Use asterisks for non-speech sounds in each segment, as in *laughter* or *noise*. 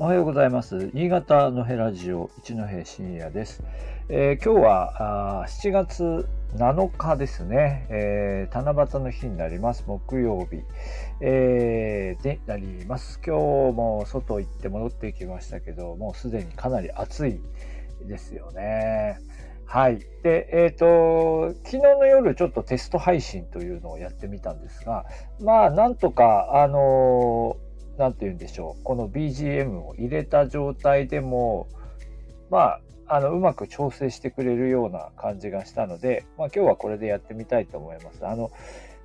おはようございます。新潟のヘラジオ一戸深夜です。えー、今日はあ7月7日ですね、えー、七夕の日になります。木曜日、えー、でなります。今日も外行って戻ってきましたけど、もうすでにかなり暑いですよね。はい。で、えっ、ー、と、昨日の夜ちょっとテスト配信というのをやってみたんですが、まあ、なんとか、あのなんて言うんでしょう、この BGM を入れた状態でも、まあ、あの、うまく調整してくれるような感じがしたので、まあ今日はこれでやってみたいと思います。あの、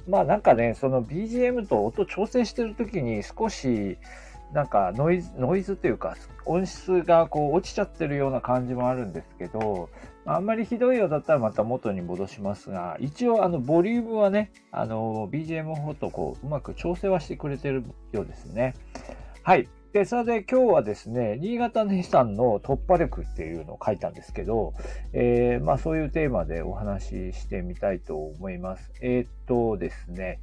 まあなんかね、その BGM と音調整してる時に少し、なんかノイズ、ノイズというか音質がこう落ちちゃってるような感じもあるんですけど、あんまりひどいようだったらまた元に戻しますが、一応あのボリュームはね、あの BGM の方とこううまく調整はしてくれてるようですね。はい。で、それで今日はですね、新潟姉さんの突破力っていうのを書いたんですけど、えー、まあそういうテーマでお話ししてみたいと思います。えー、っとですね、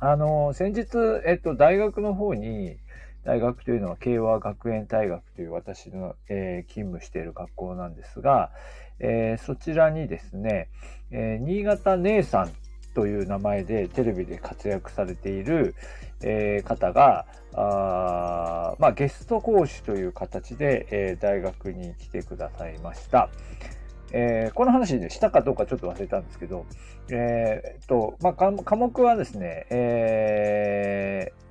あの、先日、えっと、大学の方に、大学というのは慶和学園大学という私の、えー、勤務している学校なんですが、えー、そちらにですね、えー、新潟姉さんという名前でテレビで活躍されている、え、方があ、まあ、ゲスト講師という形で、え、大学に来てくださいました。えー、この話でしたかどうかちょっと忘れたんですけど、えー、と、まあ、科目はですね、えー、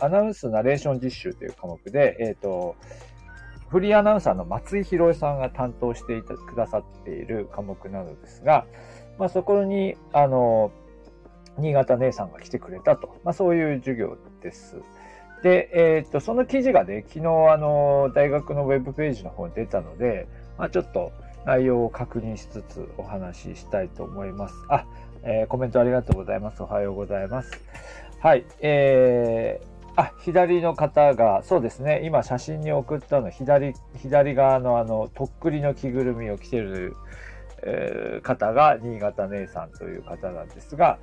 アナウンスナレーション実習という科目で、えっ、ー、と、フリーアナウンサーの松井博さんが担当していたくださっている科目なのですが、まあ、そこに、あの、新潟姉さんが来てくれたと、まあ、そういう授業です。で、えっ、と、その記事がね、昨日、あの、大学のウェブページの方に出たので、まあ、ちょっと内容を確認しつつお話ししたいと思います。あ、えー、コメントありがとうございます。おはようございます。はい、えー、あ、左の方が、そうですね、今写真に送ったの、左、左側のあの、とっくりの着ぐるみを着てる、えー、方が新潟姉さんという方なんですが、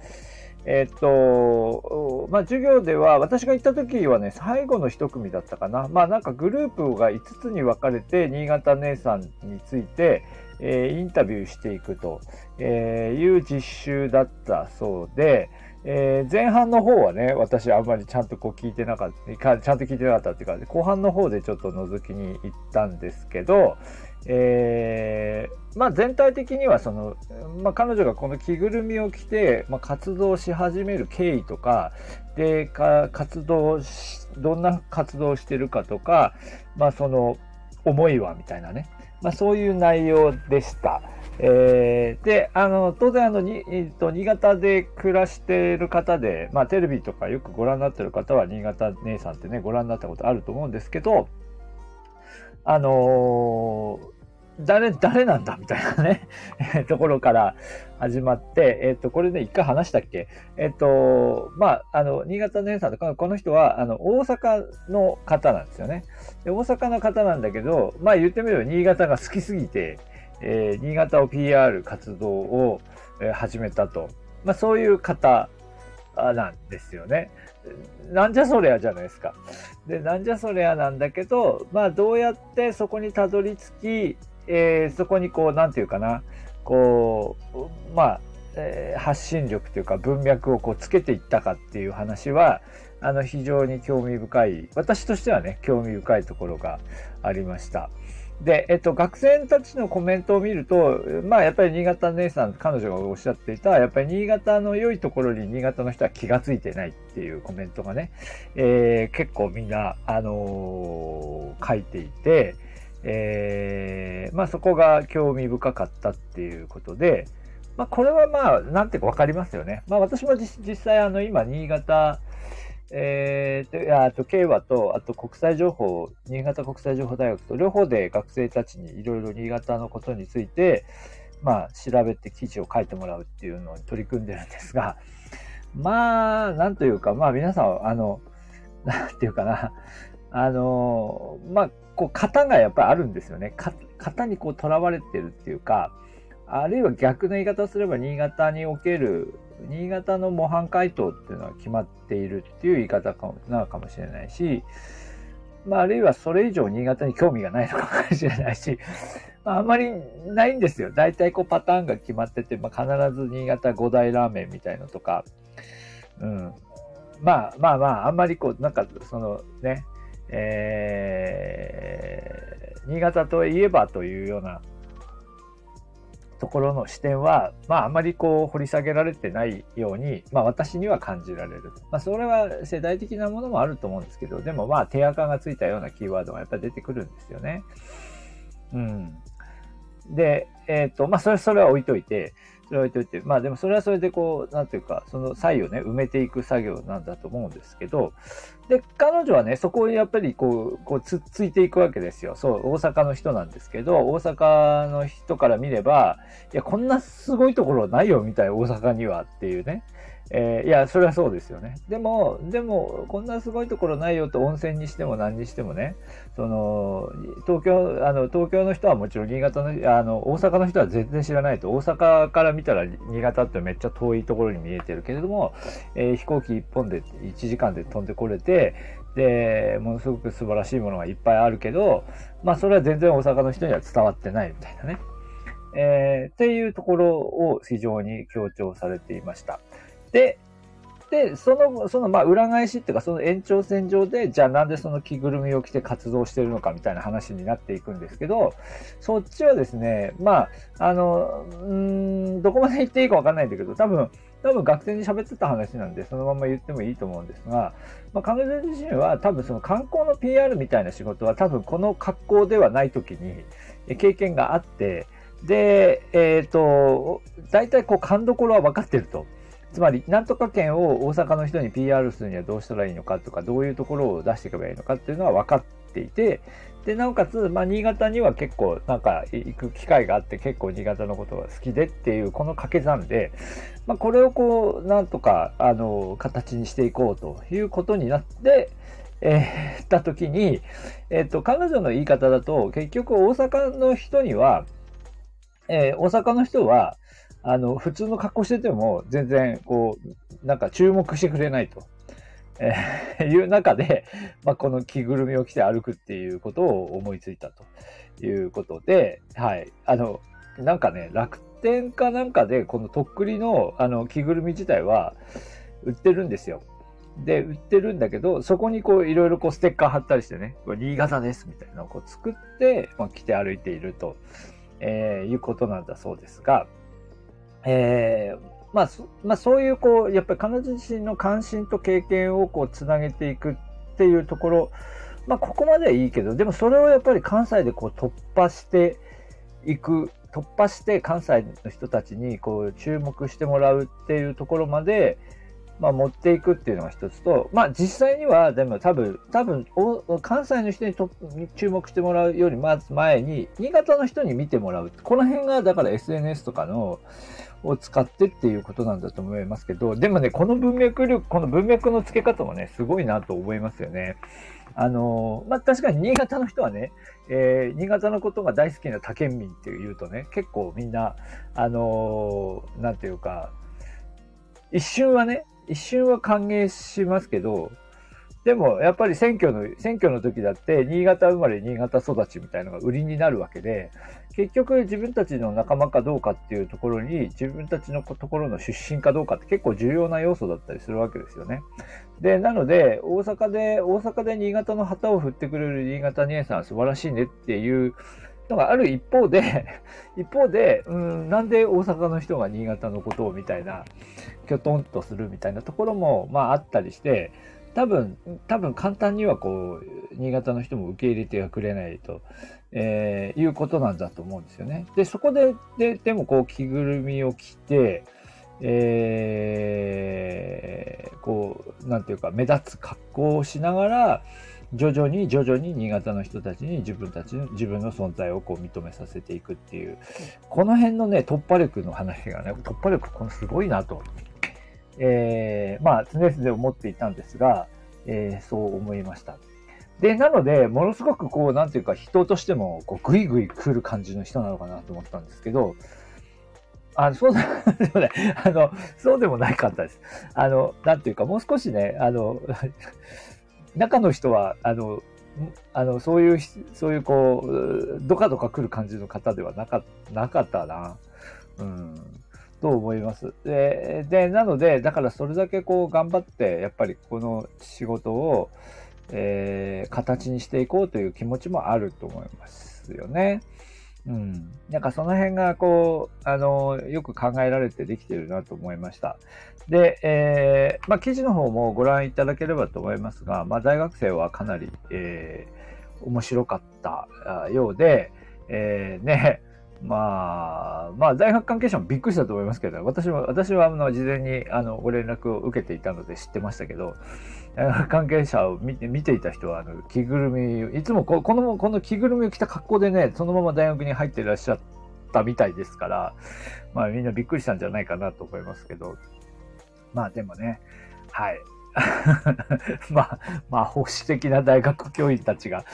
えっと、まあ、授業では、私が行った時はね、最後の一組だったかな。まあ、なんかグループが5つに分かれて、新潟姉さんについて、えー、インタビューしていくと、え、いう実習だったそうで、えー、前半の方はね、私あんまりちゃんとこう聞いてなかった、ちゃんと聞いてなかったっていうか、後半の方でちょっと覗きに行ったんですけど、えー、まあ全体的にはその、まあ彼女がこの着ぐるみを着て、まあ、活動し始める経緯とか、で、か活動し、どんな活動をしてるかとか、まあその思いはみたいなね、まあそういう内容でした。えー、で、あの、当然あの、に、えっと、新潟で暮らしている方で、まあテレビとかよくご覧になってる方は新潟姉さんってね、ご覧になったことあると思うんですけど、あのー誰、誰なんだみたいなね *laughs* ところから始まって、えっ、ー、と、これね、一回話したっけ？えっ、ー、と、まあ、あの、新潟の姉さんとか、この人は、あの、大阪の方なんですよね。で大阪の方なんだけど、まあ言ってみれば新潟が好きすぎて、えー、新潟を PR 活動を、始めたと。まあそういう方なんですよね。なんじゃそりゃじゃないですか。で、なんじゃそりゃなんだけど、まあどうやってそこにたどり着き、えー、そこにこう、なんていうかな、こう、まあ、えー、発信力というか文脈をこうつけていったかっていう話は、あの、非常に興味深い、私としてはね、興味深いところがありました。で、えっと、学生たちのコメントを見ると、まあ、やっぱり新潟姉さん、彼女がおっしゃっていた、やっぱり新潟の良いところに新潟の人は気がついてないっていうコメントがね、えー、結構みんな、あのー、書いていて、えー、まあそこが興味深かったっていうことで、まあこれはまあ、なんていうかわかりますよね。まあ私も実際あの今、新潟、えー、あと、慶和と、あと国際情報、新潟国際情報大学と両方で学生たちにいろいろ新潟のことについて、まあ調べて記事を書いてもらうっていうのに取り組んでるんですが、*laughs* まあ、なんというか、まあ皆さん、あの、なんていうかな、あの、まあ、こう、型がやっぱりあるんですよね。型にこう、囚われてるっていうか、あるいは逆の言い方をすれば、新潟における、新潟の模範解答っていうのは決まっているっていう言い方かもなのかもしれないし、まあ、あるいはそれ以上新潟に興味がないのかもしれないし、まあ、あんまりないんですよ。大体こうパターンが決まってて、まあ、必ず新潟五大ラーメンみたいのとか、うん。まあまあまあ、あんまりこう、なんかそのね、えー、新潟といえばというようなところの視点は、まあ、あまりこう掘り下げられてないように、まあ、私には感じられる。まあ、それは世代的なものもあると思うんですけど、でもまあ、手垢がついたようなキーワードがやっぱり出てくるんですよね。うん。で、えっ、ー、と、まあ、それ、それは置いといて、それ置いといて、まあでもそれはそれでこう、なんていうか、その際をね、埋めていく作業なんだと思うんですけど、で、彼女はね、そこをやっぱりこう、こうつっついていくわけですよ。そう、大阪の人なんですけど、大阪の人から見れば、いや、こんなすごいところないよ、みたいな、大阪にはっていうね。えー、いや、それはそうですよね。でも、でも、こんなすごいところないよと温泉にしても何にしてもね、その、東京、あの、東京の人はもちろん新潟の、あの、大阪の人は全然知らないと、大阪から見たら新潟ってめっちゃ遠いところに見えてるけれども、えー、飛行機一本で1時間で飛んでこれて、で、ものすごく素晴らしいものがいっぱいあるけど、まあ、それは全然大阪の人には伝わってないみたいなね。えー、っていうところを非常に強調されていました。で、で、その、その、まあ、裏返しっていうか、その延長線上で、じゃあなんでその着ぐるみを着て活動してるのかみたいな話になっていくんですけど、そっちはですね、まあ、あの、うん、どこまで言っていいかわかんないんだけど、多分、多分学生に喋ってた話なんで、そのまま言ってもいいと思うんですが、まあ、彼女自身は多分その観光の PR みたいな仕事は多分この格好ではない時に経験があって、で、えっ、ー、と、大体こう勘どころは分かってると。つまり、なんとか県を大阪の人に PR するにはどうしたらいいのかとか、どういうところを出していけばいいのかっていうのは分かっていて、で、なおかつ、まあ、新潟には結構、なんか、行く機会があって、結構新潟のことが好きでっていう、この掛け算で、まあ、これをこう、なんとか、あの、形にしていこうということになって、えー、た時に、えっ、ー、と、彼女の言い方だと、結局大阪の人には、えー、大阪の人は、あの、普通の格好してても、全然、こう、なんか注目してくれないと。えー、*laughs* いう中で、まあ、この着ぐるみを着て歩くっていうことを思いついたということで、はい。あの、なんかね、楽天かなんかで、このとっくりの、あの、着ぐるみ自体は売ってるんですよ。で、売ってるんだけど、そこにこう、いろいろこう、ステッカー貼ったりしてね、これ新潟ですみたいなのをこう作って、まあ、着て歩いていると、えー、いうことなんだそうですが、えー、まあ、まあ、そういうこう、やっぱり彼女自身の関心と経験をこう、つなげていくっていうところ、まあ、ここまではいいけど、でもそれをやっぱり関西でこう、突破していく、突破して関西の人たちにこう、注目してもらうっていうところまで、まあ、持っていくっていうのが一つと、まあ、実際には、でも多分、多分お、関西の人にと注目してもらうよりまず前に、新潟の人に見てもらう。この辺が、だから SNS とかの、を使ってっていうことなんだと思いますけど、でもね、この文脈力、この文脈の付け方もね、すごいなと思いますよね。あの、まあ、確かに新潟の人はね、えー、新潟のことが大好きな他県民っていうとね、結構みんな、あのー、なんていうか、一瞬はね、一瞬は歓迎しますけど、でも、やっぱり選挙の、選挙の時だって、新潟生まれ、新潟育ちみたいなのが売りになるわけで、結局自分たちの仲間かどうかっていうところに、自分たちのところの出身かどうかって結構重要な要素だったりするわけですよね。で、なので、大阪で、大阪で新潟の旗を振ってくれる新潟姉さん素晴らしいねっていうのがある一方で、*laughs* 一方で、うん、なんで大阪の人が新潟のことをみたいな、きょとんとするみたいなところも、まああったりして、多分、多分簡単にはこう、新潟の人も受け入れてはくれないと、えー、いうことなんだと思うんですよね。で、そこで、で、でもこう、着ぐるみを着て、えー、こう、なんていうか、目立つ格好をしながら、徐々に徐々に新潟の人たちに自分たちの、自分の存在をこう認めさせていくっていう、この辺のね、突破力の話がね、突破力、このすごいなと、えー、まあ、常々思っていたんですが、えー、そう思いました。で、なので、ものすごくこう、なんていうか、人としても、こう、ぐいぐい来る感じの人なのかなと思ったんですけど、あの、そうでもない、あの、そうでもないかったです。あの、なんていうか、もう少しね、あの、中の人は、あの、あの、そういう、そういうこう、どかどか来る感じの方ではなかなかったな。うん。と思います。で、で、なので、だからそれだけこう頑張って、やっぱりこの仕事を、えー、形にしていこうという気持ちもあると思いますよね。うん。なんかその辺がこう、あの、よく考えられてできてるなと思いました。で、えー、まあ記事の方もご覧いただければと思いますが、まあ大学生はかなり、えー、面白かったようで、えー、ね、まあ、まあ、大学関係者もびっくりしたと思いますけど、私も、私は、あの、事前に、あの、ご連絡を受けていたので知ってましたけど、大学関係者を見て、見ていた人は、あの、着ぐるみ、いつもこ、この、この着ぐるみを着た格好でね、そのまま大学に入っていらっしゃったみたいですから、まあ、みんなびっくりしたんじゃないかなと思いますけど、まあ、でもね、はい。*laughs* まあ、まあ、保守的な大学教員たちが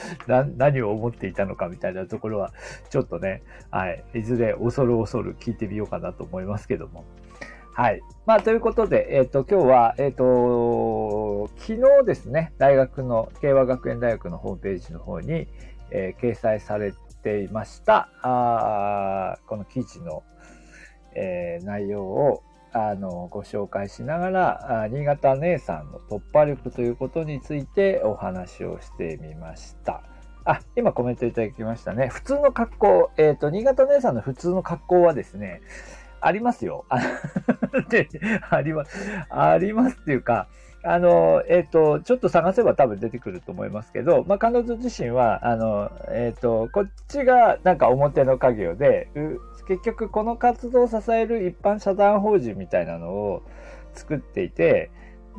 何を思っていたのかみたいなところは、ちょっとね、はい、いずれ恐る恐る聞いてみようかなと思いますけども。はい。まあ、ということで、えっ、ー、と、今日は、えっ、ー、と、昨日ですね、大学の、慶和学園大学のホームページの方に、えー、掲載されていました、あこの記事の、え内容を、あの、ご紹介しながら、新潟姉さんの突破力ということについてお話をしてみました。あ、今コメントいただきましたね。普通の格好、えっ、ー、と、新潟姉さんの普通の格好はですね、ありますよ。あ *laughs* ります。ありますっていうか、あの、えっ、ー、と、ちょっと探せば多分出てくると思いますけど、まあ、彼女自身は、あの、えっ、ー、と、こっちがなんか表の家業で、結局この活動を支える一般社団法人みたいなのを作っていて、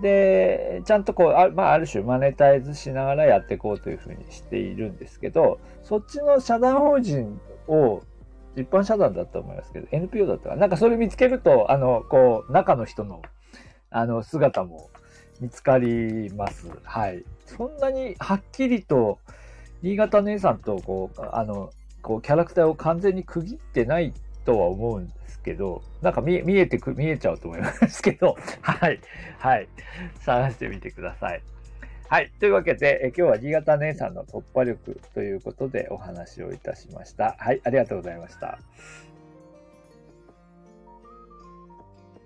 で、ちゃんとこう、あ,、まあ、ある種マネタイズしながらやっていこうというふうにしているんですけど、そっちの社団法人を、一般社団だと思いますけど、NPO だったかなんかそれ見つけると、あの、こう、中の人の、あの、姿も見つかります。はい。そんなにはっきりと、新潟姉さんと、こう、あの、こう、キャラクターを完全に区切ってないとは思うんですけど、なんか見見えてく、見えちゃうと思いますけど、*laughs* はい。はい。探してみてください。はい。というわけで、え今日は新潟姉さんの突破力ということでお話をいたしました。はい。ありがとうございました。